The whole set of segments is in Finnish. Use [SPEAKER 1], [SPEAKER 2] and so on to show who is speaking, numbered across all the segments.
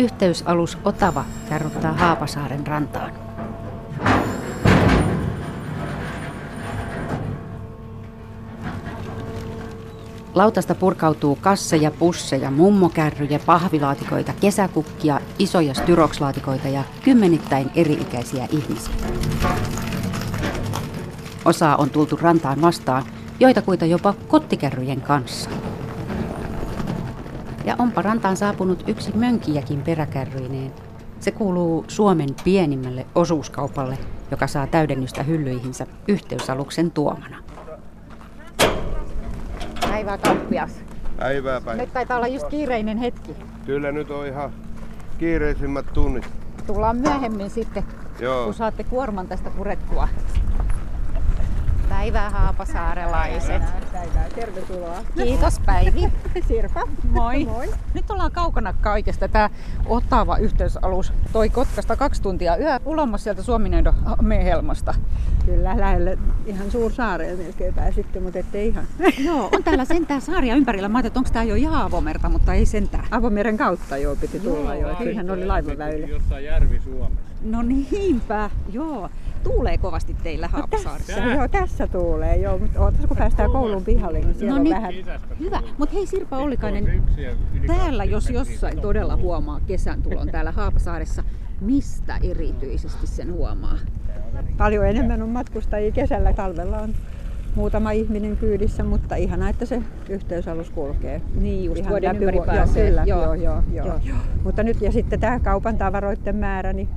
[SPEAKER 1] Yhteysalus Otava jarruttaa Haapasaaren rantaan. Lautasta purkautuu kasseja, pusseja, mummokärryjä, pahvilaatikoita, kesäkukkia, isoja styrokslaatikoita ja kymmenittäin eri-ikäisiä ihmisiä. Osaa on tultu rantaan vastaan, joita kuita jopa kottikärryjen kanssa. Ja onpa rantaan saapunut yksi mönkijäkin peräkärryineen. Se kuuluu Suomen pienimmälle osuuskaupalle, joka saa täydennystä hyllyihinsä yhteysaluksen tuomana.
[SPEAKER 2] Päivää kauppias.
[SPEAKER 3] Päivää päivää.
[SPEAKER 2] Nyt taitaa olla just kiireinen hetki.
[SPEAKER 3] Kyllä nyt on ihan kiireisimmät tunnit.
[SPEAKER 2] Tullaan myöhemmin sitten,
[SPEAKER 3] Joo.
[SPEAKER 2] kun saatte kuorman tästä purettua. Päivää haapasaarelaiset.
[SPEAKER 4] Päivää, tervetuloa.
[SPEAKER 2] Kiitos Päivi.
[SPEAKER 4] Sirpa.
[SPEAKER 2] Moi.
[SPEAKER 4] Moi.
[SPEAKER 2] Nyt ollaan kaukana kaikesta. Tämä Otava yhteysalus toi Kotkasta kaksi tuntia yhä ulomas sieltä Suomineidon Helmasta.
[SPEAKER 4] Kyllä, lähelle ihan suursaareen melkein pääsitte, mutta ette ihan.
[SPEAKER 2] Joo, on täällä sentään saaria ympärillä. Mä ajattelin, että onko tää jo ihan avomerta, mutta ei sentään.
[SPEAKER 4] Avomeren kautta jo piti tulla jo, että siinähän oli laivaväylä.
[SPEAKER 5] Jossain järvi Suomessa.
[SPEAKER 2] No niinpä, joo. Tuulee kovasti teillä Haapasaaressa.
[SPEAKER 4] Tässä, joo, tässä tuulee, joo, mutta ootas kun päästään koulun pihalle, niin siellä
[SPEAKER 2] No
[SPEAKER 4] on
[SPEAKER 2] niin.
[SPEAKER 4] vähän...
[SPEAKER 2] Hyvä, mutta hei Sirpa Ollikainen, täällä jos jossain todella huomaa kesän tulon täällä Haapasaaressa, mistä erityisesti sen huomaa?
[SPEAKER 4] Paljon enemmän on matkustajia kesällä, talvella on muutama ihminen kyydissä, mutta ihana, että se yhteysalus kulkee.
[SPEAKER 2] Niin just,
[SPEAKER 4] Ihan
[SPEAKER 2] vuoden
[SPEAKER 4] läpi
[SPEAKER 2] ympäri pääsee.
[SPEAKER 4] Kyllä,
[SPEAKER 2] joo,
[SPEAKER 4] joo, joo, Joo.
[SPEAKER 2] joo.
[SPEAKER 4] Mutta nyt ja sitten tämä kaupan tavaroiden määrä, niin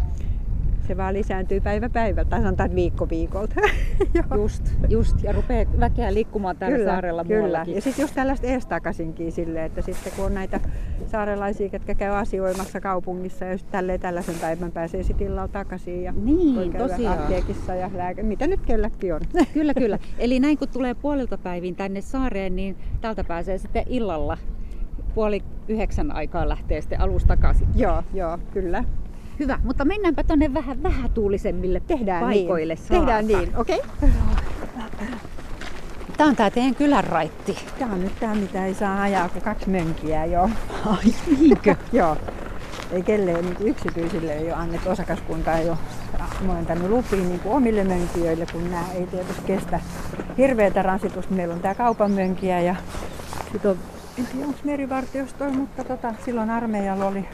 [SPEAKER 4] se vaan lisääntyy päivä päivältä, tai sanotaan viikko viikolta.
[SPEAKER 2] Just, just, ja rupeaa väkeä liikkumaan täällä
[SPEAKER 4] kyllä,
[SPEAKER 2] saarella
[SPEAKER 4] kyllä.
[SPEAKER 2] muuallakin.
[SPEAKER 4] Ja sitten just tällaista eestakaisinkin silleen, että sitten kun on näitä saarelaisia, ketkä käy asioimassa kaupungissa ja tälleen tällaisen päivän pääsee sitten illalla takaisin ja
[SPEAKER 2] Niin, tosiaan.
[SPEAKER 4] apteekissa ja lääke, mitä nyt kelläkin on.
[SPEAKER 2] Kyllä, kyllä. Eli näin kun tulee puolilta päivin tänne saareen, niin täältä pääsee sitten illalla puoli yhdeksän aikaa lähtee sitten alus takaisin.
[SPEAKER 4] joo, joo, kyllä.
[SPEAKER 2] Hyvä, mutta mennäänpä tonne vähän vähätuulisemmille
[SPEAKER 4] Tehdään
[SPEAKER 2] paikoille
[SPEAKER 4] niin. Tehdään niin, okei?
[SPEAKER 2] Tää on tää teidän kylän raitti.
[SPEAKER 4] Tämä on nyt tämä, mitä ei saa ajaa, kuin kaksi mönkiä jo.
[SPEAKER 2] Ai niinkö?
[SPEAKER 4] Joo. Ei kelleen niin yksityisille ei ole annettu osakaskunta ei ole myöntänyt lupiin niin kuin omille mönkijöille, kun nämä ei tietysti kestä hirveätä rasitusta. Meillä on tämä kaupan mönkiä ja sit on, en tiedä onko merivartiosto, mutta tota, silloin armeijalla oli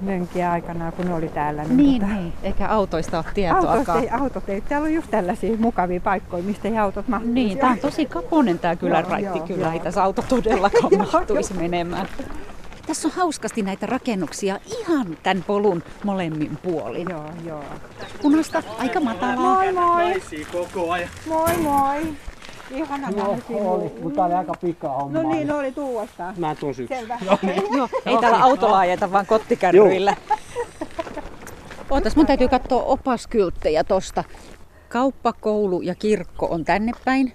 [SPEAKER 4] mönkiä aikanaan, kun ne oli täällä.
[SPEAKER 2] Niin,
[SPEAKER 4] tota,
[SPEAKER 2] niin. Eikä autoista ole
[SPEAKER 4] Autot
[SPEAKER 2] tietoakaan.
[SPEAKER 4] ei, autot ei, täällä on just tällaisia mukavia paikkoja, mistä ei autot mahtuisi.
[SPEAKER 2] Niin, tää on tosi kaponen tää kylän
[SPEAKER 4] Joo,
[SPEAKER 2] raitti
[SPEAKER 4] joo,
[SPEAKER 2] kyllä.
[SPEAKER 4] joo.
[SPEAKER 2] Ei tässä auto todellakaan mahtuisi menemään. Tässä on hauskasti näitä rakennuksia ihan tämän polun molemmin puolin.
[SPEAKER 4] Joo, joo.
[SPEAKER 2] Punasta aika matalaa.
[SPEAKER 4] Moi moi!
[SPEAKER 5] Koko ajan.
[SPEAKER 4] Moi moi! Ihana
[SPEAKER 5] No,
[SPEAKER 4] nähdä sinua.
[SPEAKER 5] oli, mutta oli aika pika homma.
[SPEAKER 4] No niin, no oli tuuasta.
[SPEAKER 5] Mä tuun syksy.
[SPEAKER 4] Selvä.
[SPEAKER 2] Joo, ei täällä autolla ajeta, vaan kottikärryillä. Ootas, mun täytyy katsoa opaskylttejä tosta. Kauppa, koulu ja kirkko on tänne päin.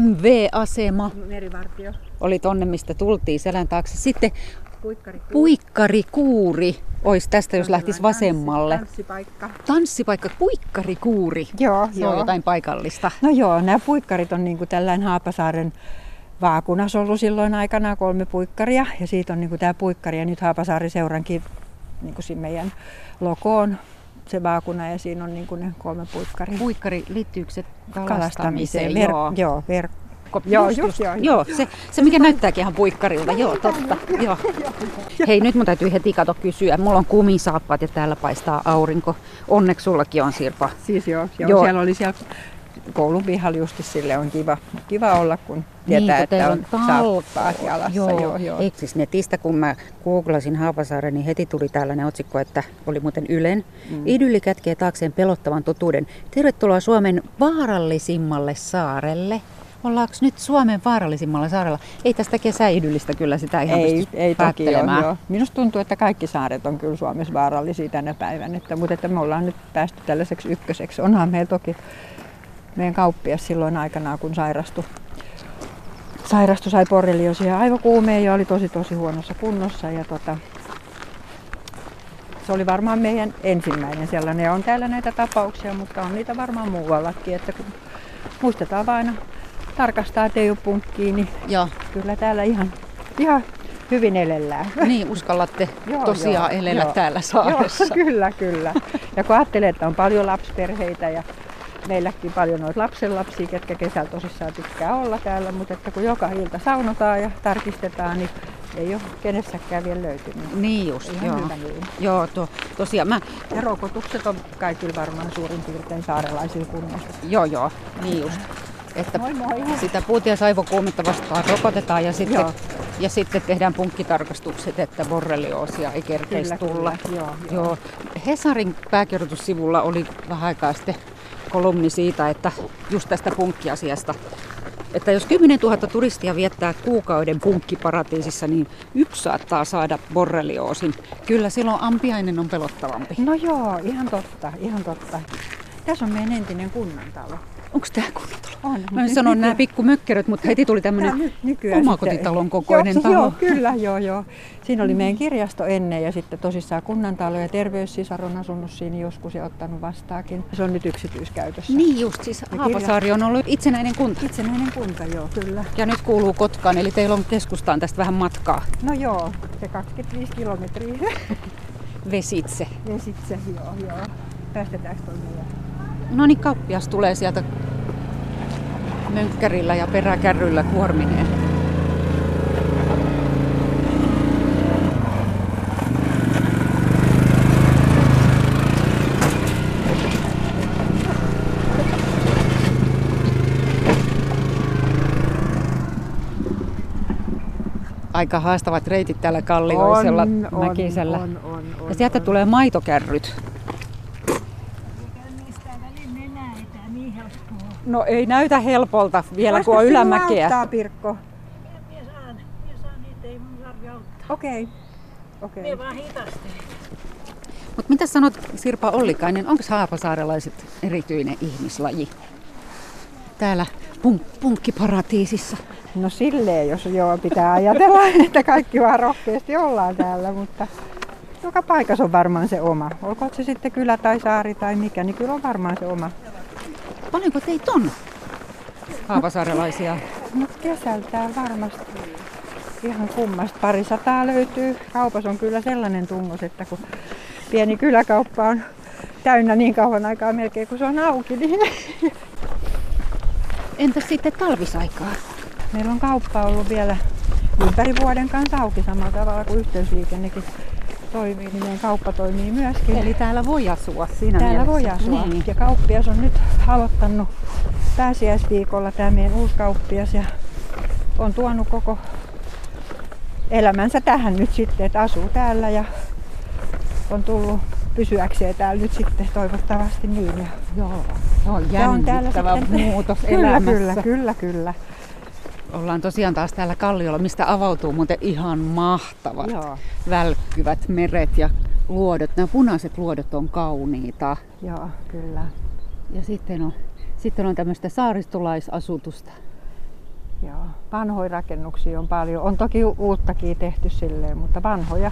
[SPEAKER 2] MV-asema
[SPEAKER 4] Merivartio.
[SPEAKER 2] oli tonne, mistä tultiin selän taakse. Sitten
[SPEAKER 4] Puikkari.
[SPEAKER 2] puikkarikuuri olisi tästä, jos lähtisi vasemmalle.
[SPEAKER 4] Tanssipaikka.
[SPEAKER 2] Tanssipaikka, puikkarikuuri.
[SPEAKER 4] Joo,
[SPEAKER 2] Se
[SPEAKER 4] joo.
[SPEAKER 2] on jotain paikallista.
[SPEAKER 4] No joo, nämä puikkarit on niinku tällainen Haapasaaren vaakunas ollut silloin aikana kolme puikkaria. Ja siitä on niinku tämä puikkari ja nyt Haapasaaren seurankin niinku siinä meidän logoon se vaakuna ja siinä on niinku ne kolme puikkaria.
[SPEAKER 2] Puikkari, liittyykö se kalastamiseen?
[SPEAKER 4] kalastamiseen. Ver-
[SPEAKER 2] joo.
[SPEAKER 4] joo, ver-
[SPEAKER 2] Ko-
[SPEAKER 4] Joo,
[SPEAKER 2] just,
[SPEAKER 4] just, joo,
[SPEAKER 2] joo. se, se mikä näyttääkin ihan puikkarilta, joo, totta. Joo. Hei, nyt mun täytyy heti kato kysyä. Mulla on kumisaappaat ja täällä paistaa aurinko. Onneksi sullakin on, Sirpa.
[SPEAKER 4] Siis joo, joo,
[SPEAKER 2] Joo.
[SPEAKER 4] siellä oli siellä koulun pihalla justi sille on kiva, kiva olla, kun tietää,
[SPEAKER 2] niin,
[SPEAKER 4] että on
[SPEAKER 2] talkoot.
[SPEAKER 4] saappaat jalassa.
[SPEAKER 2] Joo,
[SPEAKER 4] joo, joo.
[SPEAKER 2] Eikö siis netistä, kun mä googlasin Haapasaaren, niin heti tuli tällainen otsikko, että oli muuten Ylen. Mm. Idylli kätkee taakseen pelottavan totuuden. Tervetuloa Suomen vaarallisimmalle saarelle. Ollaanko nyt Suomen vaarallisimmalla saarella? Ei tästä kesäidyllistä kyllä sitä ihan
[SPEAKER 4] Ei, ei toki ole,
[SPEAKER 2] päättelemään.
[SPEAKER 4] joo. Minusta tuntuu, että kaikki saaret on kyllä Suomessa vaarallisia tänä päivänä, että, mutta että me ollaan nyt päästy tällaiseksi ykköseksi. Onhan meillä toki meidän kauppias silloin aikanaan, kun sairastui, sairastui sai borrelioosia aivokuumeen ja oli tosi tosi huonossa kunnossa. Ja tota, se oli varmaan meidän ensimmäinen sellainen. Ja on täällä näitä tapauksia, mutta on niitä varmaan muuallakin. Että kun muistetaan vain aina tarkastaa, ettei ole punkkiin, niin
[SPEAKER 2] Joo.
[SPEAKER 4] kyllä täällä ihan, ihan hyvin elellään.
[SPEAKER 2] Niin, uskallatte
[SPEAKER 4] Joo,
[SPEAKER 2] tosiaan
[SPEAKER 4] joo,
[SPEAKER 2] elellä
[SPEAKER 4] joo.
[SPEAKER 2] täällä saaressa.
[SPEAKER 4] Joo, kyllä, kyllä. Ja kun ajattelee, että on paljon lapsiperheitä ja meilläkin paljon noita lapsenlapsia, ketkä kesällä tosissaan tykkää olla täällä, mutta että kun joka ilta saunotaan ja tarkistetaan, niin ei ole kenessäkään vielä löytynyt.
[SPEAKER 2] Niin just,
[SPEAKER 4] Ihan
[SPEAKER 2] joo.
[SPEAKER 4] hyvä niin.
[SPEAKER 2] Joo, to, tosiaan mä,
[SPEAKER 4] Ja rokotukset on kaikilla varmaan suurin piirtein saarelaisilla kunnossa.
[SPEAKER 2] joo joo, niin just. Että
[SPEAKER 4] Moi moi!
[SPEAKER 2] sitä puutia aivokuumetta vastaan rokotetaan ja sitten,
[SPEAKER 4] Joo.
[SPEAKER 2] ja sitten tehdään punkkitarkastukset, että borrelioosia ei kerkeisi tulla.
[SPEAKER 4] kyllä. Joo, joo.
[SPEAKER 2] Joo. Hesarin pääkirjoitussivulla oli vähän aikaa sitten kolumni siitä, että just tästä punkkiasiasta, että jos 10 000 turistia viettää kuukauden punkkiparatiisissa, niin yksi saattaa saada borrelioosin. Kyllä silloin ampiainen on pelottavampi.
[SPEAKER 4] No joo, ihan totta, ihan totta. Tässä on meidän entinen kunnantalo.
[SPEAKER 2] Onko tämä kunnatalo?
[SPEAKER 4] On.
[SPEAKER 2] Mä en sanoa nämä pikkumökkeröt, mutta heti tuli tämmöinen omakotitalon kokoinen
[SPEAKER 4] joo,
[SPEAKER 2] talo.
[SPEAKER 4] Joo, kyllä, joo, joo. Siinä oli meidän kirjasto ennen ja sitten tosissaan kunnantalo ja terveyssisar on asunut siinä joskus ja ottanut vastaakin. Se on nyt yksityiskäytössä.
[SPEAKER 2] Niin just, siis Haapasaari on ollut itsenäinen kunta.
[SPEAKER 4] Itsenäinen kunta, joo, kyllä.
[SPEAKER 2] Ja nyt kuuluu Kotkaan, eli teillä on keskustaan tästä vähän matkaa
[SPEAKER 4] No joo, se 25 kilometriä
[SPEAKER 2] vesitse.
[SPEAKER 4] vesitse, joo, joo. Päästetäänkö meidän?
[SPEAKER 2] No niin, kauppias tulee sieltä mönkkärillä ja peräkärryllä kuormineen. Aika haastavat reitit täällä Kallioisella Mäkisellä.
[SPEAKER 4] On, on, on,
[SPEAKER 2] Ja sieltä tulee maitokärryt. No ei näytä helpolta vielä, kun on
[SPEAKER 4] Voisiko
[SPEAKER 2] ylämäkeä.
[SPEAKER 4] auttaa, Pirkko?
[SPEAKER 6] Minä saan, minä saan niitä, ei mun tarvitse auttaa.
[SPEAKER 4] Okei. Okei.
[SPEAKER 6] Minä vaan hitastelen.
[SPEAKER 2] Mutta mitä sanot Sirpa Ollikainen, onko haapasaarelaiset erityinen ihmislaji? Täällä punk- punkkiparatiisissa.
[SPEAKER 4] No silleen, jos joo, pitää ajatella, että kaikki vaan rohkeasti ollaan täällä, mutta joka paikassa on varmaan se oma. Olkoon se sitten kylä tai saari tai mikä, niin kyllä on varmaan se oma.
[SPEAKER 2] Paljonko teitä on haapasaarelaisia?
[SPEAKER 4] Kesällä täällä varmasti ihan kummasta pari sataa löytyy. Kaupassa on kyllä sellainen tummos, että kun pieni kyläkauppa on täynnä niin kauan aikaa melkein kun se on auki, niin
[SPEAKER 2] Entäs sitten talvisaikaa?
[SPEAKER 4] meillä on kauppa ollut vielä ympäri vuoden kanssa auki samalla tavalla kuin yhteysliikennekin toimii, niin meidän kauppa toimii myöskin.
[SPEAKER 2] Eli täällä voi asua siinä
[SPEAKER 4] Täällä voi
[SPEAKER 2] mielessä.
[SPEAKER 4] asua.
[SPEAKER 2] Niin.
[SPEAKER 4] Ja kauppias on nyt aloittanut pääsiäisviikolla tämä meidän uusi kauppias ja on tuonut koko elämänsä tähän nyt sitten, että asuu täällä ja on tullut pysyäkseen täällä nyt sitten toivottavasti niin. Ja
[SPEAKER 2] Joo, se on
[SPEAKER 4] Ja on täällä
[SPEAKER 2] jännittävä
[SPEAKER 4] sitten-
[SPEAKER 2] muutos
[SPEAKER 4] kyllä,
[SPEAKER 2] elämässä.
[SPEAKER 4] kyllä, kyllä, kyllä.
[SPEAKER 2] Ollaan tosiaan taas täällä Kalliolla, mistä avautuu muuten ihan mahtavat
[SPEAKER 4] Joo,
[SPEAKER 2] välkkyvät meret ja luodot. Nämä punaiset luodot on kauniita.
[SPEAKER 4] joo, kyllä.
[SPEAKER 2] Ja sitten on, sitten on tämmöistä saaristolaisasutusta.
[SPEAKER 4] Joo. Vanhoja rakennuksia on paljon. On toki uuttakin tehty silleen, mutta vanhoja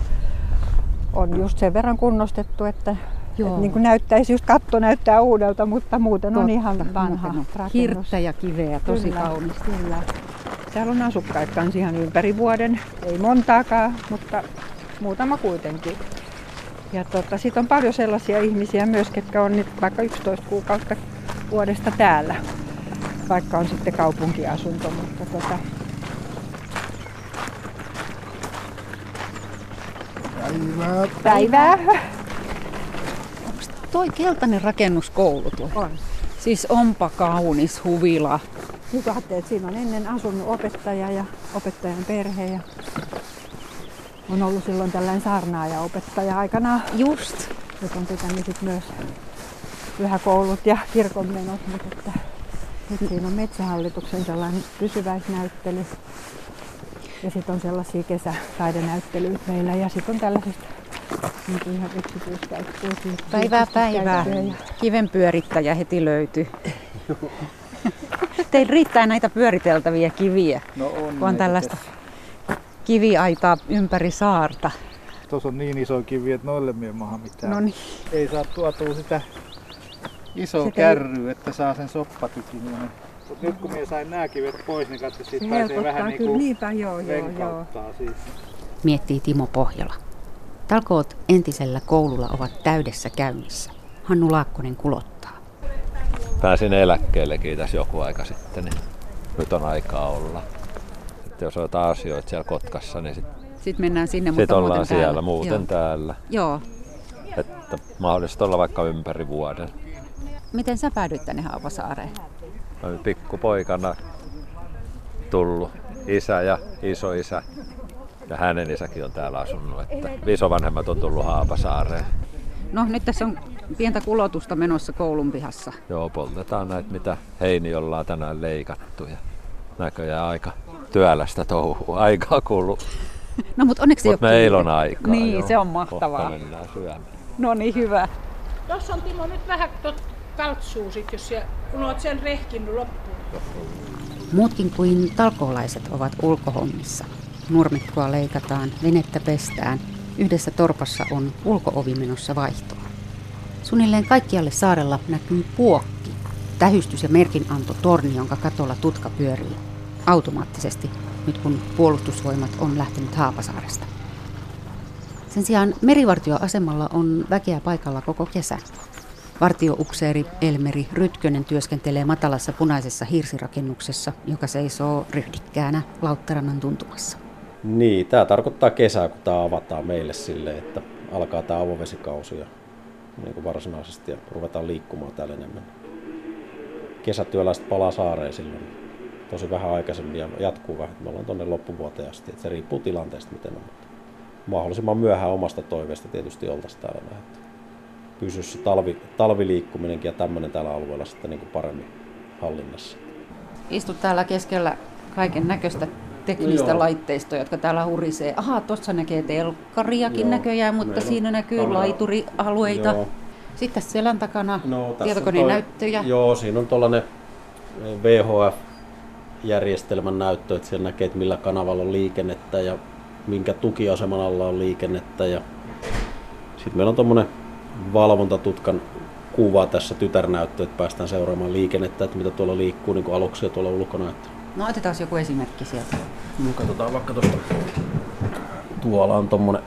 [SPEAKER 4] on just sen verran kunnostettu, että,
[SPEAKER 2] Joo.
[SPEAKER 4] että niin kuin näyttäisi, just katto näyttää uudelta, mutta muuten on
[SPEAKER 2] Totta,
[SPEAKER 4] ihan vanha
[SPEAKER 2] on
[SPEAKER 4] rakennus.
[SPEAKER 2] Hirttä ja kiveä, tosi
[SPEAKER 4] Kyllä,
[SPEAKER 2] kaunista.
[SPEAKER 4] Kyllä. Täällä on asukkaita kanssa ihan ympäri vuoden. Ei montaakaan, mutta muutama kuitenkin. Ja tota, sitten on paljon sellaisia ihmisiä myös, ketkä on nyt vaikka 11 kuukautta vuodesta täällä. Vaikka on sitten kaupunkiasunto, mutta tota,
[SPEAKER 7] Päivää.
[SPEAKER 4] päivää
[SPEAKER 2] Toi keltainen rakennuskoulu tuo.
[SPEAKER 4] on.
[SPEAKER 2] Siis onpa kaunis huvila.
[SPEAKER 4] Nyt ajattelee, että siinä on ennen asunut opettaja ja opettajan perhe ja on ollut silloin tällainen saarnaaja opettaja aikanaan.
[SPEAKER 2] Just.
[SPEAKER 4] Nyt on pitänyt sit myös pyhäkoulut ja kirkonmenot, mutta että nyt siinä on metsähallituksen sellainen pysyväisnäyttely. Ja sitten on sellaisia kesätaidenäyttelyitä meillä ja sitten on tällaisista niin kuin ihan yksityiskäyttöä.
[SPEAKER 2] Päivää päivää.
[SPEAKER 4] Ja
[SPEAKER 2] Kiven pyörittäjä heti löytyy. Teillä riittää näitä pyöriteltäviä kiviä,
[SPEAKER 5] No on.
[SPEAKER 2] kun on tällaista
[SPEAKER 5] tässä.
[SPEAKER 2] kiviaitaa ympäri saarta.
[SPEAKER 5] Tuossa on niin iso kivi, että noille mie maha mitään.
[SPEAKER 2] No niin.
[SPEAKER 5] Ei saa tuotua sitä isoa
[SPEAKER 4] Sitä ei-
[SPEAKER 5] kärryä, että saa sen soppatykin. Mutta nyt kun minä sain nämä kivet pois, niin katso, siitä
[SPEAKER 4] se
[SPEAKER 5] pääsee vähän niin kuin
[SPEAKER 4] niinpä, joo, joo, joo.
[SPEAKER 5] siis.
[SPEAKER 2] miettii Timo Pohjola. Talkoot entisellä koululla ovat täydessä käynnissä. Hannu Laakkonen kulottaa.
[SPEAKER 8] Pääsin eläkkeellekin tässä joku aika sitten, niin nyt on aikaa olla. Sitten jos on jotain asioita siellä Kotkassa, niin sitten
[SPEAKER 2] Sitten mennään sinne,
[SPEAKER 8] sit
[SPEAKER 2] mutta
[SPEAKER 8] ollaan
[SPEAKER 2] muuten
[SPEAKER 8] siellä,
[SPEAKER 2] täällä.
[SPEAKER 8] muuten
[SPEAKER 2] Joo.
[SPEAKER 8] täällä.
[SPEAKER 2] Joo.
[SPEAKER 8] Että mahdollista olla vaikka ympäri vuoden.
[SPEAKER 2] Miten sä päädyit tänne Haapasaareen?
[SPEAKER 8] Mä olin pikkupoikana tullut isä ja isoisä ja hänen isäkin on täällä asunut. Että isovanhemmat on tullut Haapasaareen.
[SPEAKER 2] No nyt tässä on pientä kulotusta menossa koulun pihassa.
[SPEAKER 8] Joo, poltetaan näitä, mitä heini ollaan tänään leikattu. Ja näköjään aika työlästä touhua. Aikaa kuluu.
[SPEAKER 2] No mutta onneksi ole
[SPEAKER 8] meillä on aikaa.
[SPEAKER 2] Niin,
[SPEAKER 8] joo.
[SPEAKER 2] se on
[SPEAKER 8] Kohta
[SPEAKER 2] mahtavaa.
[SPEAKER 8] mennään syömään.
[SPEAKER 2] No niin, hyvä.
[SPEAKER 9] Tuossa on Timo nyt vähän tot sit, jos siellä, kun oot sen rehkinyt loppuun.
[SPEAKER 2] Muutkin kuin talkoolaiset ovat ulkohommissa. Nurmikkoa leikataan, venettä pestään. Yhdessä torpassa on ulkoovi menossa vaihtoon. Suunnilleen kaikkialle saarella näkyy puokki, tähystys- ja merkinanto torni, jonka katolla tutka pyörii. Automaattisesti, nyt kun puolustusvoimat on lähtenyt Haapasaaresta. Sen sijaan merivartioasemalla on väkeä paikalla koko kesän. Vartioupseeri Elmeri Rytkönen työskentelee matalassa punaisessa hirsirakennuksessa, joka seisoo ryhdikkäänä Lauttarannan tuntumassa.
[SPEAKER 10] Niin, tämä tarkoittaa kesää, kun tämä avataan meille sille, että alkaa tämä avovesikausi ja niin kuin varsinaisesti ja ruvetaan liikkumaan täällä enemmän. Kesätyöläiset palaa saareen silloin tosi vähän aikaisemmin ja jatkuu vähän. Me ollaan tuonne loppuvuoteen asti. että se riippuu tilanteesta, miten on. Mutta mahdollisimman myöhään omasta toiveesta tietysti oltaisiin täällä näin. Pysyisi se talvi, talviliikkuminenkin ja tämmöinen täällä alueella sitten niin kuin paremmin hallinnassa.
[SPEAKER 2] Istut täällä keskellä kaiken näköistä teknistä
[SPEAKER 10] No
[SPEAKER 2] laitteistoa, jotka täällä hurisee. Ahaa, tuossa näkee telkkariakin
[SPEAKER 10] Joo,
[SPEAKER 2] näköjään, mutta
[SPEAKER 10] meillä
[SPEAKER 2] siinä näkyy
[SPEAKER 10] kamera-
[SPEAKER 2] laiturialueita.
[SPEAKER 10] Joo.
[SPEAKER 2] Sitten selän takana
[SPEAKER 10] No, tässä. Toi, joo, siinä on tuollainen VHF-järjestelmän näyttö, että siellä näkee, että millä kanavalla on liikennettä ja minkä tukiaseman alla on liikennettä. Ja sitten meillä on tuommoinen valvontatutkan kuva tässä tytärnäyttö, että päästään seuraamaan liikennettä, että mitä tuolla liikkuu niin kuin aluksia tuolla ulkona. Että
[SPEAKER 2] No otetaan joku esimerkki sieltä.
[SPEAKER 10] No katsotaan vaikka tuosta. Tuolla on tommonen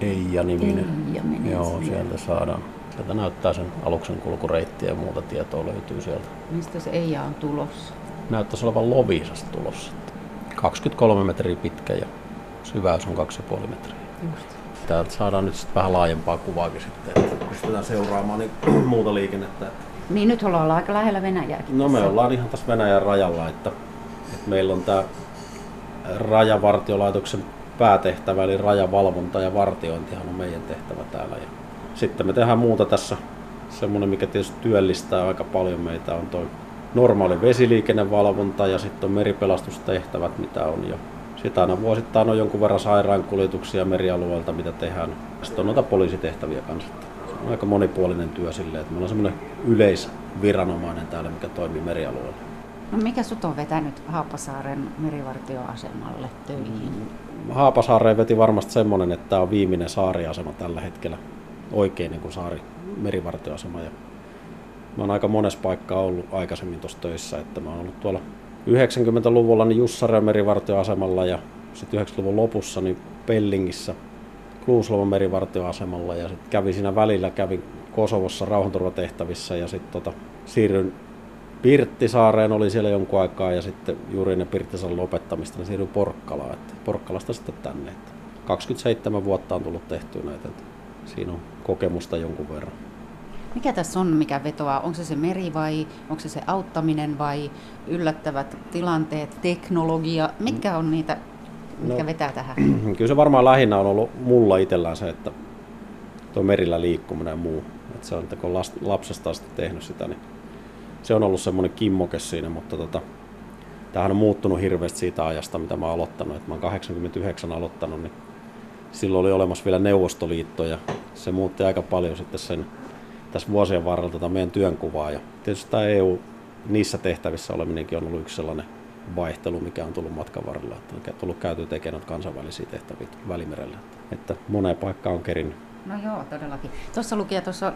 [SPEAKER 10] Eija-niminen.
[SPEAKER 2] Eija
[SPEAKER 10] Joo, sieltä saadaan. Sieltä näyttää sen aluksen kulkureittiä ja muuta tietoa löytyy sieltä.
[SPEAKER 2] Mistä se Eija on tulossa?
[SPEAKER 10] Näyttäisi olevan Lovisasta tulossa. 23 metriä pitkä ja syväys on 2,5 metriä.
[SPEAKER 2] Just.
[SPEAKER 10] Täältä saadaan nyt sitten vähän laajempaa kuvaakin sitten, että pystytään seuraamaan niin muuta liikennettä.
[SPEAKER 2] Niin nyt ollaan aika lähellä Venäjääkin.
[SPEAKER 10] No me ollaan ihan tässä Venäjän rajalla, että, että meillä on tämä rajavartiolaitoksen päätehtävä, eli rajavalvonta ja vartiointihan on meidän tehtävä täällä. Ja sitten me tehdään muuta tässä. Semmoinen, mikä tietysti työllistää aika paljon meitä, on tuo normaali vesiliikennevalvonta ja sitten on meripelastustehtävät, mitä on. Ja sitten aina vuosittain on jonkun verran sairaankuljetuksia merialueelta, mitä tehdään. Sitten on noita poliisitehtäviä kanssa. Aika monipuolinen työ silleen, että meillä on semmoinen yleisviranomainen täällä, mikä toimii merialueella.
[SPEAKER 2] No mikä sut on vetänyt Haapasaaren merivartioasemalle töihin?
[SPEAKER 10] Haapasaareen veti varmasti semmoinen, että tämä on viimeinen saariasema tällä hetkellä. Oikein niin kuin saari merivartioasema. Ja mä oon aika monessa paikkaa ollut aikaisemmin tuossa töissä, että mä oon ollut tuolla 90-luvulla niin Jussareen merivartioasemalla ja sitten 90-luvun lopussa niin Pellingissä Kluuslovon merivartioasemalla ja sitten kävin siinä välillä, kävin Kosovossa rauhanturvatehtävissä ja sitten tota, siirryin Pirttisaareen, oli siellä jonkun aikaa ja sitten juuri ennen Pirttisaaren lopettamista niin siirryin Porkkalaan, että Porkkalasta sitten tänne. Että 27 vuotta on tullut tehtyä näitä, että siinä on kokemusta jonkun verran.
[SPEAKER 2] Mikä tässä on, mikä vetoaa? Onko se se meri vai onko se se auttaminen vai yllättävät tilanteet, teknologia? Mitkä on niitä, mitkä
[SPEAKER 10] No.
[SPEAKER 2] vetää tähän?
[SPEAKER 10] Kyllä se varmaan lähinnä on ollut mulla itsellään se, että tuo merillä liikkuminen ja muu. Että se on, että kun last- lapsesta asti tehnyt sitä, niin se on ollut semmoinen kimmoke siinä, mutta tota, tämähän on muuttunut hirveästi siitä ajasta, mitä mä oon aloittanut. Et mä oon 89 aloittanut, niin silloin oli olemassa vielä Neuvostoliitto ja se muutti aika paljon sitten sen tässä vuosien varrella tota meidän työnkuvaa. Ja tietysti tämä EU niissä tehtävissä oleminenkin on ollut yksi sellainen vaihtelu, mikä on tullut matkan varrella. Että on tullut käyty tekemään kansainvälisiä tehtäviä Välimerellä. Että moneen paikkaan on kerinnyt.
[SPEAKER 2] No joo, todellakin. Tuossa lukee, tuossa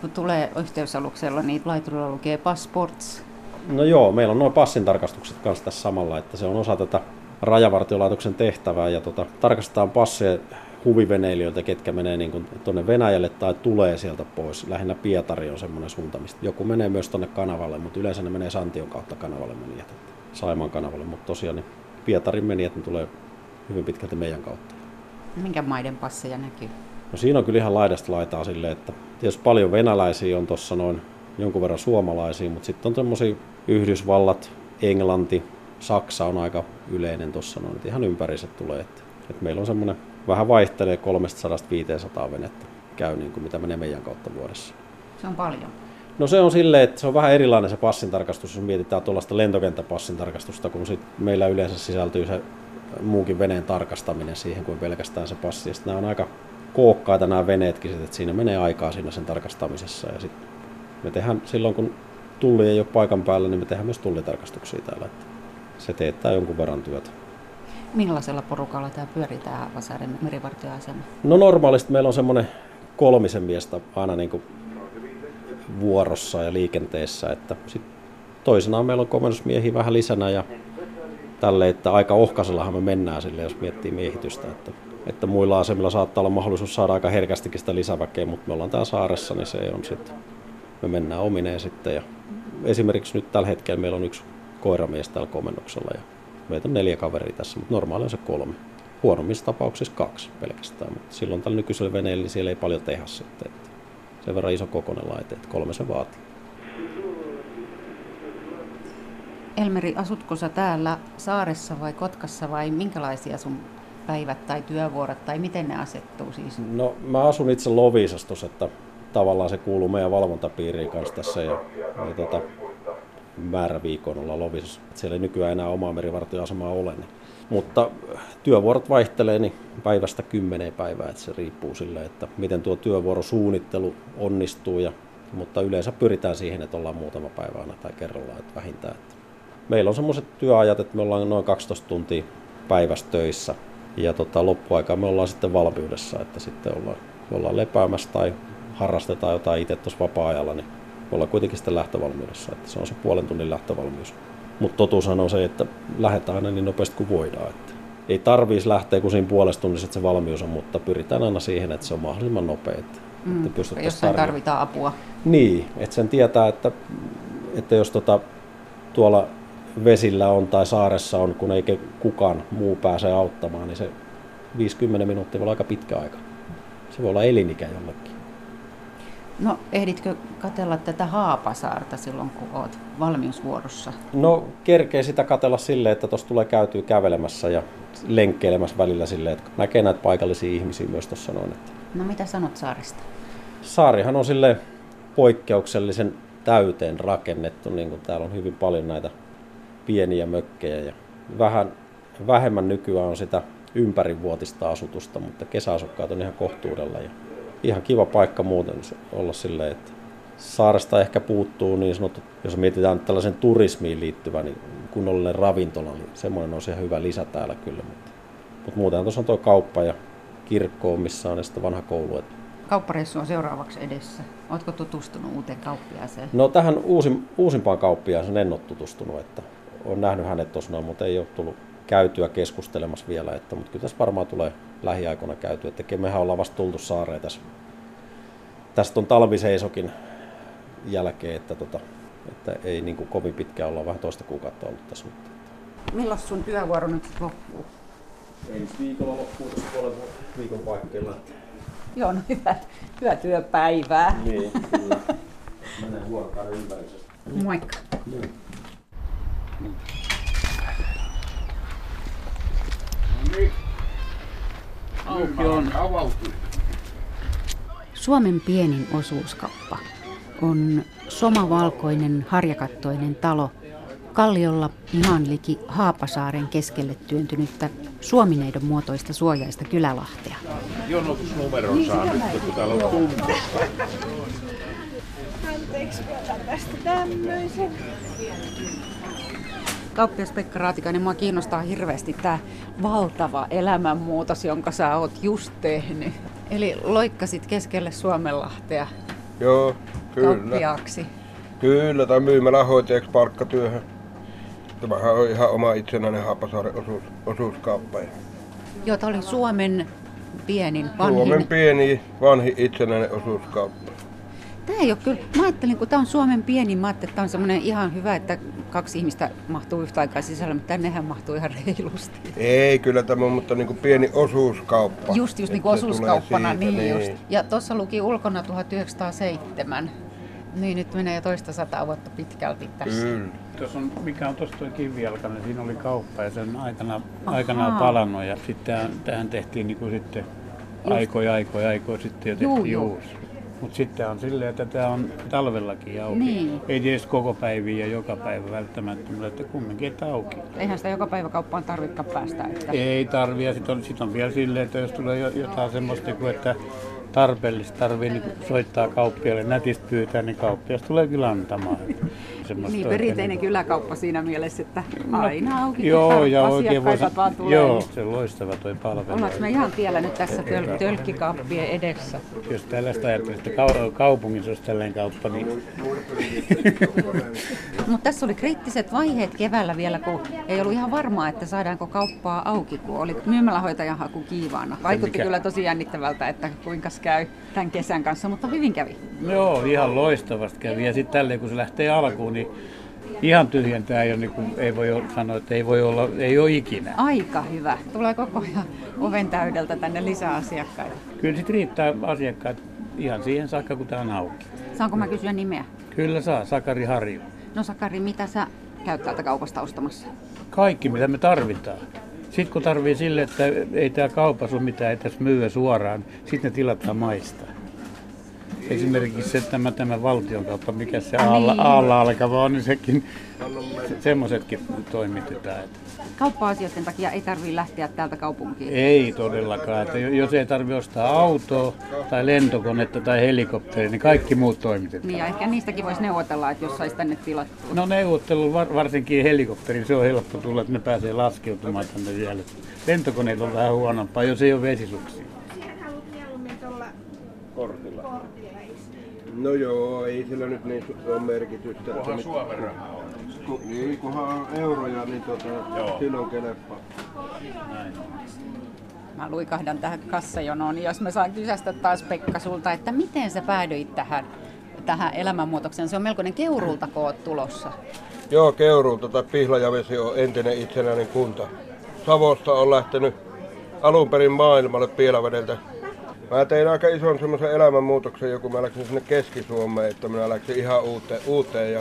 [SPEAKER 2] kun tulee yhteysaluksella, niin laiturilla lukee passports.
[SPEAKER 10] No joo, meillä on noin passin tarkastukset kanssa tässä samalla, että se on osa tätä rajavartiolaitoksen tehtävää ja tota, tarkastetaan passeja huviveneilijöiltä, ketkä menee niin tuonne Venäjälle tai tulee sieltä pois. Lähinnä Pietari on semmoinen suunta, mistä joku menee myös tuonne kanavalle, mutta yleensä ne menee Santion kautta kanavalle menijät, Saimaan kanavalle, mutta tosiaan niin Pietarin menijät ne tulee hyvin pitkälti meidän kautta.
[SPEAKER 2] Minkä maiden passeja näkyy?
[SPEAKER 10] No siinä on kyllä ihan laidasta laitaa silleen, että tietysti paljon venäläisiä on tuossa noin jonkun verran suomalaisia, mutta sitten on tämmöisiä Yhdysvallat, Englanti, Saksa on aika yleinen tuossa noin, että ihan ympäriset tulee. Että, että meillä on semmoinen, vähän vaihtelee 300-500 venettä käy niin kuin mitä menee meidän kautta vuodessa.
[SPEAKER 2] Se on paljon.
[SPEAKER 10] No se on silleen, että se on vähän erilainen se passintarkastus, jos mietitään tuollaista lentokenttäpassintarkastusta, kun sit meillä yleensä sisältyy se muukin veneen tarkastaminen siihen kuin pelkästään se passi. Ja nämä on aika kookkaita nämä veneetkin, että siinä menee aikaa siinä sen tarkastamisessa. Ja sitten me tehdään silloin, kun tulli ei ole paikan päällä, niin me tehdään myös tullitarkastuksia täällä. Että se teettää jonkun verran työtä.
[SPEAKER 2] Millaisella porukalla tämä pyörii tämä Haapasaaren merivartioasema?
[SPEAKER 10] No normaalisti meillä on semmoinen kolmisen miestä aina niin kuin vuorossa ja liikenteessä. Että sit toisenaan meillä on komennusmiehiä vähän lisänä ja tälle, että aika ohkaisellahan me mennään sille, jos miettii miehitystä. Että, että muilla asemilla saattaa olla mahdollisuus saada aika herkästikin sitä lisäväkeä, mutta me ollaan täällä saaressa, niin se on sitten, me mennään omineen sitten. Ja esimerkiksi nyt tällä hetkellä meillä on yksi koiramies täällä komennuksella ja meitä on neljä kaveria tässä, mutta normaali on se kolme. Huonommissa tapauksissa kaksi pelkästään, mutta silloin tällä nykyisellä veneellä niin siellä ei paljon tehdä sitten. Sen verran iso kokoinen laite, että kolme se vaatii.
[SPEAKER 2] Elmeri, asutko sä täällä saaressa vai Kotkassa vai minkälaisia sun päivät tai työvuorot tai miten ne asettuu siis?
[SPEAKER 10] No mä asun itse Lovisastossa, että tavallaan se kuuluu meidän valvontapiiriin kanssa tässä ja, ja tota, määräviikon olla Lovisassa. Siellä ei nykyään enää omaa merivartioasemaa ole. Niin. Mutta työvuorot vaihtelee niin päivästä kymmeneen päivää, että se riippuu sille, että miten tuo työvuorosuunnittelu onnistuu. Ja, mutta yleensä pyritään siihen, että ollaan muutama päivä aina tai kerrallaan, että vähintään. Että meillä on semmoiset työajat, että me ollaan noin 12 tuntia päivässä töissä. Ja tota, loppuaikaa me ollaan sitten valmiudessa, että sitten ollaan, ollaan lepäämässä tai harrastetaan jotain itse tuossa vapaa-ajalla, niin ollaan kuitenkin sitten lähtövalmiudessa. Että se on se puolen tunnin lähtövalmius. Mutta totuus on se, että lähdetään aina niin nopeasti kuin voidaan. Että ei tarvitsisi lähteä kuin siinä puolesta tunnissa, että se valmius on, mutta pyritään aina siihen, että se on mahdollisimman nopea. Että,
[SPEAKER 2] mm, että jossain tarvitaan apua.
[SPEAKER 10] Niin, että sen tietää, että, että jos tota, tuolla vesillä on tai saaressa on, kun ei kukaan muu pääse auttamaan, niin se 50 minuuttia voi olla aika pitkä aika. Se voi olla elinikä jollekin.
[SPEAKER 2] No, ehditkö katella tätä Haapasaarta silloin, kun olet valmiusvuorossa?
[SPEAKER 10] No, kerkee sitä katella silleen, että tuossa tulee käytyä kävelemässä ja lenkkeilemässä välillä silleen, että näkee näitä paikallisia ihmisiä myös tuossa noin. Että...
[SPEAKER 2] No, mitä sanot saarista?
[SPEAKER 10] Saarihan on sille poikkeuksellisen täyteen rakennettu, niin kuin täällä on hyvin paljon näitä pieniä mökkejä ja vähän vähemmän nykyään on sitä ympärivuotista asutusta, mutta kesäasukkaat on ihan kohtuudella ja ihan kiva paikka muuten olla silleen, että saaresta ehkä puuttuu niin sanottu, jos mietitään tällaisen turismiin liittyvä, niin kunnollinen ravintola, niin semmoinen on ihan hyvä lisä täällä kyllä. Mutta, mutta muuten tuossa on tuo kauppa ja kirkko, missä on sitten vanha koulu. Että
[SPEAKER 2] Kauppareissu on seuraavaksi edessä. Oletko tutustunut uuteen kauppiaaseen?
[SPEAKER 10] No tähän uusin, uusimpaan kauppiaaseen en ole tutustunut, että olen nähnyt hänet tuossa mutta ei ole tullut käytyä keskustelemassa vielä, että, mutta kyllä tässä varmaan tulee lähiaikoina käyty. Että mehän ollaan vasta tultu saareen tässä. Tästä on talviseisokin jälkeen, että, tota, että ei niin kuin kovin pitkään olla vähän toista kuukautta ollut tässä. Mutta,
[SPEAKER 2] Milloin sun työvuoro nyt loppuu?
[SPEAKER 10] Ensi viikolla loppuu tässä puolen viikon paikkeilla.
[SPEAKER 2] Joo, no hyvä, hyvä työpäivää.
[SPEAKER 10] Niin, kyllä. Menee vuorokauden ympäristössä.
[SPEAKER 2] Moikka.
[SPEAKER 10] Niin.
[SPEAKER 2] Suomen pienin osuuskappa on somavalkoinen harjakattoinen talo kalliolla ihan liki Haapasaaren keskelle työntynyttä suomineidon muotoista suojaista kylälahtea.
[SPEAKER 3] Jonotusnumeron saa nyt, kun täällä on tuntosta.
[SPEAKER 9] Anteeksi, tästä tämmöisen.
[SPEAKER 2] Kauppias Pekka Raatikainen, mua kiinnostaa hirveästi tämä valtava elämänmuutos, jonka sä oot just tehnyt. Eli loikkasit keskelle Suomenlahtea
[SPEAKER 3] Joo, kyllä.
[SPEAKER 2] kauppiaaksi.
[SPEAKER 3] Kyllä, tai myymälähoitajaksi palkkatyöhön.
[SPEAKER 11] Tämähän on ihan oma itsenäinen Haapasaaren osuus, osuuskauppa.
[SPEAKER 2] Joo, tämä oli Suomen pienin, vanhin.
[SPEAKER 11] Suomen pieni, vanhi itsenäinen osuuskauppa.
[SPEAKER 2] Tämä ei ole kyllä, mä ajattelin, kun tämä on Suomen pieni, mä ajattelin, että tämä on semmoinen ihan hyvä, että kaksi ihmistä mahtuu yhtä aikaa sisällä, mutta tännehän mahtuu ihan reilusti.
[SPEAKER 11] Ei, kyllä tämä on, mutta niin kuin pieni osuuskauppa.
[SPEAKER 2] Just, just niin kuin osuuskauppana,
[SPEAKER 11] tulee
[SPEAKER 2] niin,
[SPEAKER 11] siitä,
[SPEAKER 2] just. Ja tuossa luki ulkona 1907. Niin, nyt menee jo toista sataa vuotta pitkälti tässä.
[SPEAKER 11] Kyllä.
[SPEAKER 12] Tuossa on, mikä on tuossa tuo kivijalkainen, siinä oli kauppa ja sen aikana, aikanaan palannut ja sitten tähän, tähän tehtiin niin kuin sitten aikoja, aikoja, aikoja sitten jo
[SPEAKER 2] Juu,
[SPEAKER 12] tehtiin
[SPEAKER 2] juu.
[SPEAKER 12] uusi. Mutta sitten on silleen, että tämä on talvellakin auki.
[SPEAKER 2] Niin.
[SPEAKER 12] Ei edes koko päiviä ja joka päivä välttämättä, mutta että kumminkin että auki.
[SPEAKER 2] Eihän sitä joka päivä kauppaan tarvitsekaan päästä. Että...
[SPEAKER 12] Ei tarvi ja sitten on, sit on vielä silleen, että jos tulee jo- jotain semmoista, kuin, että tarpeellista tarvii niin soittaa kauppialle nätistä pyytää, niin kauppias tulee kyllä antamaan. Semmoista
[SPEAKER 2] Niin, perinteinen kyläkauppa siinä mielessä, että aina auki,
[SPEAKER 12] Joo, ja oikein voisi...
[SPEAKER 2] vaan tulee.
[SPEAKER 12] Joo, se on loistava toi palvelu.
[SPEAKER 2] Ollaanko me ihan tiellä nyt tässä töl- tölkkikaappien edessä?
[SPEAKER 12] Jos tällaista ajattelisi, että kau- kaupungissa olisi tällainen kauppa, niin
[SPEAKER 2] Mutta tässä oli kriittiset vaiheet keväällä vielä, kun ei ollut ihan varmaa, että saadaanko kauppaa auki, kun oli myymälähoitajan haku kiivaana. Vaikutti kyllä tosi jännittävältä, että kuinka käy tämän kesän kanssa, mutta hyvin kävi.
[SPEAKER 12] Joo, ihan loistavasti kävi. Ja sitten tälleen, kun se lähtee alkuun, niin ihan tyhjentää jo, niin kuin ei voi sanoa, että ei voi olla, ei ole ikinä.
[SPEAKER 2] Aika hyvä. Tulee koko ajan oven täydeltä tänne lisää asiakkaita.
[SPEAKER 12] Kyllä sitten riittää asiakkaat ihan siihen saakka, kun tämä on auki.
[SPEAKER 2] Saanko mä kysyä nimeä?
[SPEAKER 12] Kyllä saa, Sakari Harju.
[SPEAKER 2] No Sakari, mitä sä käyt täältä kaupasta ostamassa?
[SPEAKER 12] Kaikki, mitä me tarvitaan. Sitten kun tarvii sille, että ei tämä kaupassa ole mitään, ei tässä myyä suoraan, sitten ne tilataan maista. Esimerkiksi se, tämä, tämä valtion kauppa, mikä se alla,
[SPEAKER 2] niin.
[SPEAKER 12] alla alkava on, niin sekin, se, semmoisetkin toimitetaan. Että
[SPEAKER 2] Kauppa-asioiden takia ei tarvitse lähteä täältä kaupunkiin.
[SPEAKER 12] ei todellakaan. Että jos ei tarvitse ostaa autoa tai lentokonetta tai helikopteria, niin kaikki muut toimitetaan.
[SPEAKER 2] Niin ja ehkä niistäkin voisi neuvotella, että jos saisi tänne tilattua.
[SPEAKER 12] No neuvottelu, var, varsinkin helikopteri, se on helppo tulla, että ne pääsee laskeutumaan tänne vielä. Lentokoneet on vähän huonompaa, jos ei ole vesisuksia.
[SPEAKER 11] No joo, ei sillä nyt niin ole merkitystä. että
[SPEAKER 3] Kunhan
[SPEAKER 11] mit-
[SPEAKER 3] Suomen rahaa.
[SPEAKER 11] Ku- Niin, kunhan on euroja, niin tota,
[SPEAKER 3] Joo.
[SPEAKER 11] silloin kelepaa.
[SPEAKER 2] Mä luikahdan tähän kassajonoon, niin jos mä saan kysästä taas Pekka sulta, että miten sä päädyit tähän, tähän elämänmuutokseen? Se on melkoinen keurulta koot tulossa.
[SPEAKER 11] Joo, Keuruulta tai Pihlajavesi on entinen itsenäinen kunta. Savosta on lähtenyt alun perin maailmalle Pielavedeltä. Mä tein aika ison semmoisen elämänmuutoksen, joku mä läksin sinne Keski-Suomeen, että minä läksin ihan uuteen, uuteen ja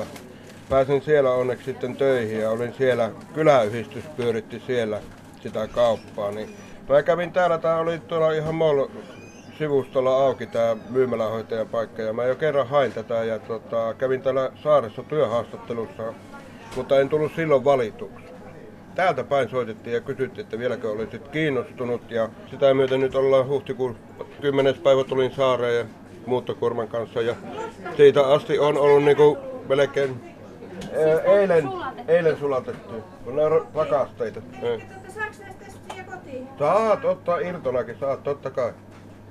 [SPEAKER 11] pääsin siellä onneksi sitten töihin ja olin siellä, kyläyhdistys pyöritti siellä sitä kauppaa. Niin mä kävin täällä, tää oli tuolla ihan MOL sivustolla auki tämä myymälähoitajan paikka ja mä jo kerran hain tätä ja tota, kävin täällä saaressa työhaastattelussa, mutta en tullut silloin valituksi. Täältä päin soitettiin ja kysyttiin, että vieläkö olisit kiinnostunut ja sitä myöten nyt ollaan huhtikuun 10. päivä tulin saareen ja muuttokuorman kanssa ja siitä asti on ollut niinku melkein eilen, eilen sulatettu, kun ne on pakasteita. Ee. Saat ottaa irtonakin, saat totta kai.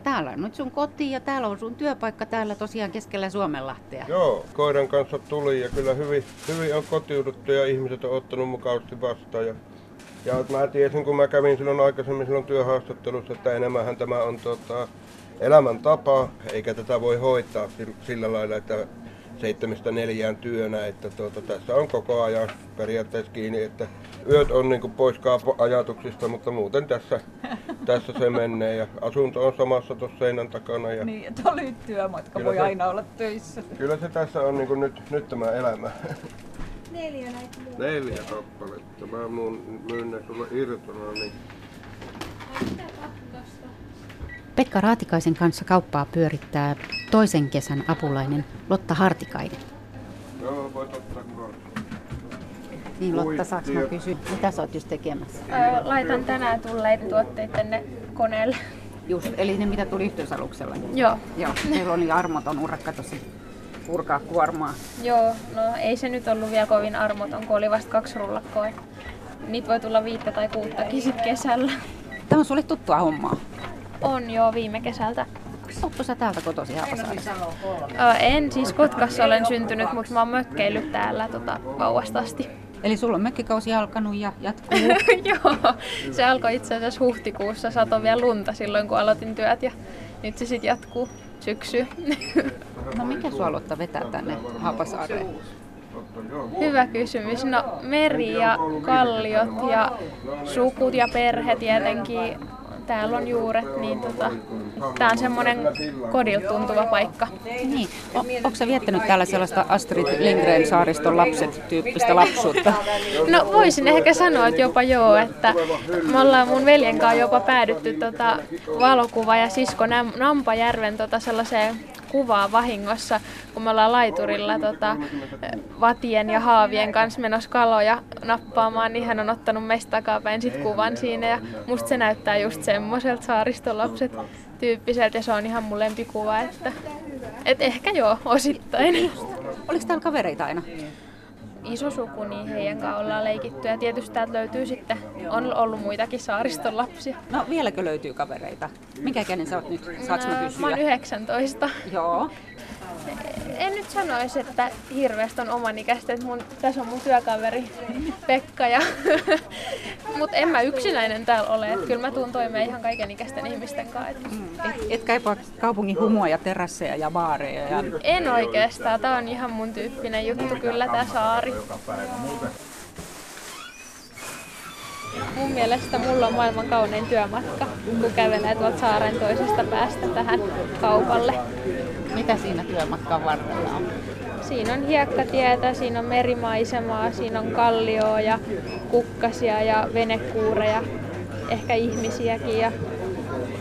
[SPEAKER 2] Täällä on nyt sun koti ja täällä on sun työpaikka täällä tosiaan keskellä Suomenlahtea.
[SPEAKER 11] Joo, koiran kanssa tuli ja kyllä hyvin, hyvin on kotiuduttu ja ihmiset on ottanut mukavasti vastaan. Ja, ja mä tiesin, kun mä kävin silloin aikaisemmin silloin työhaastattelussa, että enemmänhän tämä on tota, elämäntapa, eikä tätä voi hoitaa sil- sillä lailla, että seitsemästä neljään työnä, että tuota, tässä on koko ajan periaatteessa kiinni, että yöt on niin pois ajatuksista, mutta muuten tässä, tässä se menee ja asunto on samassa tuossa seinän takana ja
[SPEAKER 2] Niin, että on lyhyt työmatka, voi
[SPEAKER 11] se-
[SPEAKER 2] aina olla töissä.
[SPEAKER 11] Kyllä se tässä on niin nyt, nyt tämä elämä.
[SPEAKER 13] Neljä näitä.
[SPEAKER 11] Neljä kappaletta. Mä mun myyn ne sulle irtona, niin
[SPEAKER 2] Pekka Raatikaisen kanssa kauppaa pyörittää toisen kesän apulainen Lotta Hartikainen.
[SPEAKER 11] joo, voit ottaa.
[SPEAKER 2] Niin Lotta, saaks mä kysyä, mitä sä oot just tekemässä?
[SPEAKER 13] Öö, laitan tänään tulleita tuotteita tänne koneelle.
[SPEAKER 2] Just, eli ne mitä tuli yhteysaluksella.
[SPEAKER 13] Joo.
[SPEAKER 2] Joo, meillä oli armoton urakka tuossa purkaa kuormaa.
[SPEAKER 13] Joo, no ei se nyt ollut vielä kovin armoton, kun oli vasta kaksi rullakkoa. Niitä voi tulla viittä tai kuuttakin sit kesällä.
[SPEAKER 2] Tämä on sulle tuttua hommaa.
[SPEAKER 13] On jo viime kesältä.
[SPEAKER 2] Ootko sä täältä kotosi Haapasaaresta?
[SPEAKER 13] Öö, en siis Kotkassa olen syntynyt, mutta mä oon mökkeillyt täällä tota, vauvasta asti.
[SPEAKER 2] Eli sulla on mökkikausi alkanut ja jatkuu.
[SPEAKER 13] Joo, se alkoi itse asiassa huhtikuussa, sato vielä lunta silloin kun aloitin työt ja nyt se sitten jatkuu syksy.
[SPEAKER 2] No mikä sua aloittaa vetää tänne Haapasaareen?
[SPEAKER 13] Hyvä kysymys. No meri ja kalliot ja sukut ja perhe tietenkin. Täällä on juuret, niin tota, tää on semmonen kodilta tuntuva paikka.
[SPEAKER 2] Niin. O, onko sä viettänyt täällä sellaista Astrid Lindgren saariston lapset tyyppistä lapsuutta?
[SPEAKER 13] No voisin ehkä sanoa, että jopa joo, että me ollaan mun veljen kanssa jopa päädytty tota, valokuva ja sisko Nam- Nampajärven tota, sellaiseen kuvaa vahingossa, kun me ollaan laiturilla tota, vatien ja haavien kanssa menossa kaloja nappaamaan, niin hän on ottanut meistä takapäin sit kuvan siinä ja musta se näyttää just semmoiselta saaristolapset tyyppiseltä ja se on ihan mun lempikuva, että et ehkä joo, osittain.
[SPEAKER 2] Oliko täällä kavereita aina?
[SPEAKER 13] Iso suku, niin heidän kanssa ollaan leikitty. Ja tietysti täältä löytyy sitten, on ollut muitakin saariston lapsia.
[SPEAKER 2] No vieläkö löytyy kavereita? Minkä ikäinen sä oot nyt? Saanko mä kysyä?
[SPEAKER 13] Mä oon 19.
[SPEAKER 2] Joo.
[SPEAKER 13] En nyt sanoisi, että hirveästi on oman ikäistä. Että mun, tässä on mun työkaveri Pekka. Ja Mutta en mä yksinäinen täällä ole. Että kyllä mä tuun toimeen ihan kaiken ikäisten ihmisten kanssa.
[SPEAKER 2] Mm. Et, et kaipaa kaupungin humua ja terasseja ja baareja? Ja...
[SPEAKER 13] En oikeastaan. Tää on ihan mun tyyppinen juttu kyllä tää saari. Mun mielestä mulla on maailman kaunein työmatka, kun kävelee tuolta saaren toisesta päästä tähän kaupalle.
[SPEAKER 2] Mitä siinä työmatkan varrella on?
[SPEAKER 13] Siinä on hiekkatietä, siinä on merimaisemaa, siinä on kallioa ja kukkasia ja venekuureja, ehkä ihmisiäkin ja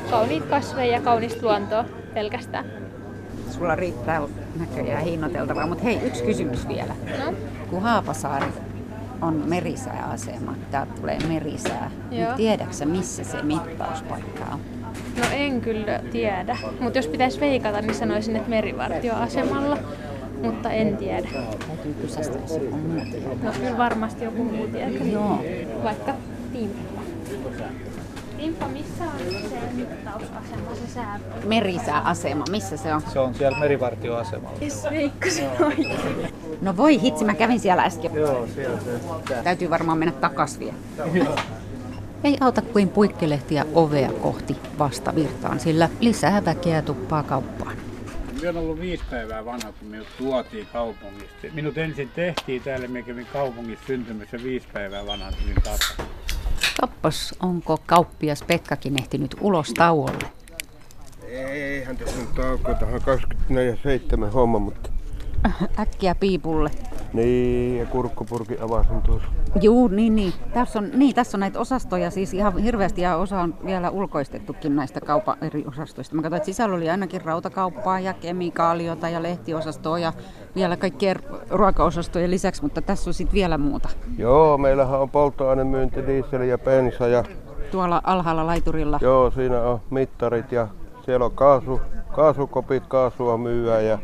[SPEAKER 13] kauniit kasveja ja kaunista luontoa pelkästään.
[SPEAKER 2] Sulla riittää näköjään hinnoiteltavaa, mutta hei, yksi kysymys vielä.
[SPEAKER 13] No?
[SPEAKER 2] Kun Haapasaari on merisääasema, täältä tulee merisää, niin
[SPEAKER 13] Joo.
[SPEAKER 2] tiedätkö missä se mittauspaikka on?
[SPEAKER 13] No en kyllä tiedä, mutta jos pitäisi veikata, niin sanoisin, että merivartioasemalla, mutta en tiedä.
[SPEAKER 2] Täytyy kysästä, jos joku muu tietää.
[SPEAKER 13] No kyllä varmasti joku muu tietää.
[SPEAKER 2] Joo.
[SPEAKER 13] Vaikka Timppa. Timppa, missä on se mittausasema, se sää?
[SPEAKER 2] Merisääasema, missä se on?
[SPEAKER 5] Se on siellä merivartioasemalla.
[SPEAKER 13] Yes, veikkasin oikein.
[SPEAKER 2] No voi hitsi, mä kävin siellä äsken.
[SPEAKER 5] Joo, siellä se.
[SPEAKER 2] Täytyy varmaan mennä takas vielä. Ei auta kuin puikkelehtiä ovea kohti vastavirtaan, sillä lisää väkeä tuppaa kauppaan.
[SPEAKER 12] Minä olen ollut viisi päivää vanha, kun minut tuotiin kaupungista. Minut ensin tehtiin täällä, minä kävin kaupungissa syntymässä viisi päivää vanhan tulin.
[SPEAKER 2] Kappas, onko kauppias Pekkakin ehtinyt ulos tauolle?
[SPEAKER 11] Eihän tässä nyt tauko, tähän 24-7 homma, mutta
[SPEAKER 2] Äkkiä piipulle.
[SPEAKER 11] Niin, ja kurkkupurki avasin tuossa.
[SPEAKER 2] Juu, niin, niin. Tässä on, niin, tässä on näitä osastoja siis ihan hirveästi ja osa on vielä ulkoistettukin näistä kaupan eri osastoista. Mä katsoin, että sisällä oli ainakin rautakauppaa ja kemikaaliota ja lehtiosastoa ja vielä kaikkien ruokaosastojen lisäksi, mutta tässä on sitten vielä muuta.
[SPEAKER 11] Joo, meillähän on polttoainemyynti, diesel ja bensa ja
[SPEAKER 2] Tuolla alhaalla laiturilla.
[SPEAKER 11] joo, siinä on mittarit ja siellä on kaasu, kaasukopit, kaasua myyä ja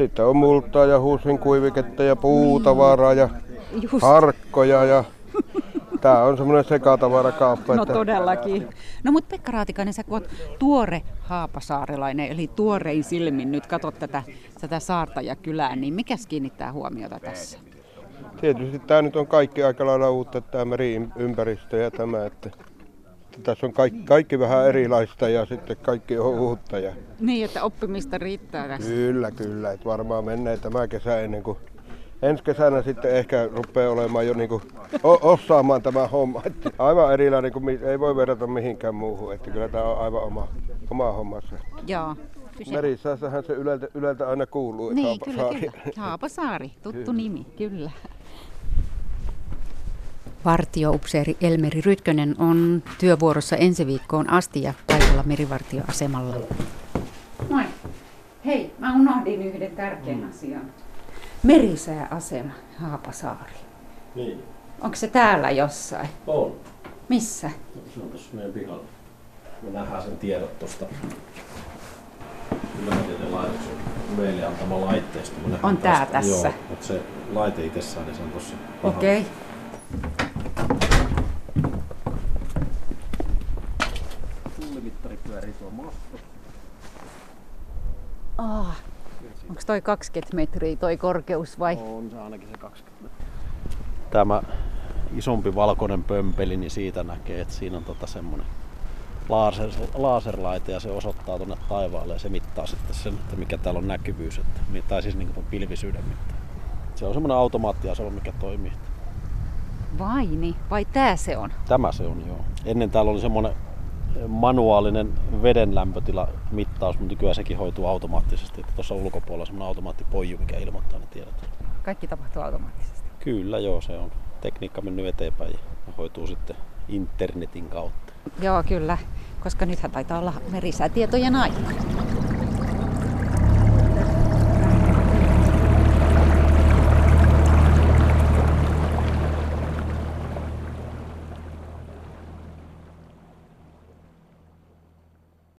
[SPEAKER 11] sitten on multaa ja huusin kuiviketta ja puutavaraa ja
[SPEAKER 2] Just.
[SPEAKER 11] harkkoja ja tää on semmoinen sekatavarakauppa.
[SPEAKER 2] No todellakin. No mutta Pekka Raatikainen, sä kun oot tuore haapasaarelainen, eli tuorein silmin nyt katsot tätä, tätä saarta ja kylää, niin mikäs kiinnittää huomiota tässä?
[SPEAKER 11] Tietysti tämä nyt on kaikki aika lailla uutta, tämä meriympäristö ja tämä, että, että tässä on kaikki, kaikki vähän erilaista ja sitten kaikki on uutta. Ja
[SPEAKER 2] Niin, että oppimista riittää tässä.
[SPEAKER 11] kyllä, kyllä, että varmaan menee tämä kesä ennen kuin ensi kesänä sitten ehkä rupeaa olemaan jo niinku o- osaamaan tämä homma. Että aivan erilainen kuin mi- ei voi verrata mihinkään muuhun, että kyllä tämä on aivan oma, oma hommansa.
[SPEAKER 2] Joo. Kyse...
[SPEAKER 11] Merisäässähän se yleltä, yleltä aina kuuluu,
[SPEAKER 2] Niin, kyllä,
[SPEAKER 11] Haapasaari.
[SPEAKER 2] kyllä. Haapasaari, tuttu
[SPEAKER 11] Kyllä.
[SPEAKER 2] nimi, kyllä. Vartioupseeri Elmeri Rytkönen on työvuorossa ensi viikkoon asti ja paikalla merivartioasemalla. Moi. Hei, mä unohdin yhden tärkeän asian. Merisääasema, Haapasaari.
[SPEAKER 10] Niin,
[SPEAKER 2] Onko se täällä jossain?
[SPEAKER 10] on.
[SPEAKER 2] Missä?
[SPEAKER 10] Se on tuossa meidän pihalla. Me nähdään sen tiedot tuosta laitoksen meille antama laitteisto. Me
[SPEAKER 2] On tää
[SPEAKER 10] tästä.
[SPEAKER 2] tässä.
[SPEAKER 10] Joo, mutta se laite itsessään, niin se on tuossa.
[SPEAKER 2] Okei.
[SPEAKER 10] Tullimittari pyörii tuo masto.
[SPEAKER 2] Ah, onko toi 20 metriä toi korkeus vai?
[SPEAKER 10] On se ainakin se 20 metriä. tämä isompi valkoinen pömpeli, niin siitä näkee, että siinä on tota semmoinen laser, laserlaite ja se osoittaa tuonne taivaalle ja se mittaa sitten sen, että mikä täällä on näkyvyys, että, tai siis niin kuin pilvisyyden mittaa. Se on semmoinen automaattiasema, mikä toimii.
[SPEAKER 2] Vaini, vai tää se on?
[SPEAKER 10] Tämä se on, joo. Ennen täällä oli semmoinen manuaalinen veden lämpötila mittaus, mutta nykyään sekin hoituu automaattisesti. Että tuossa ulkopuolella on semmoinen automaattipoju, mikä ilmoittaa ne tiedot.
[SPEAKER 2] Kaikki tapahtuu automaattisesti?
[SPEAKER 10] Kyllä, joo, se on. Tekniikka mennyt eteenpäin ja hoituu sitten internetin kautta.
[SPEAKER 2] Joo, kyllä, koska nythän taitaa olla merisäätietojen aika.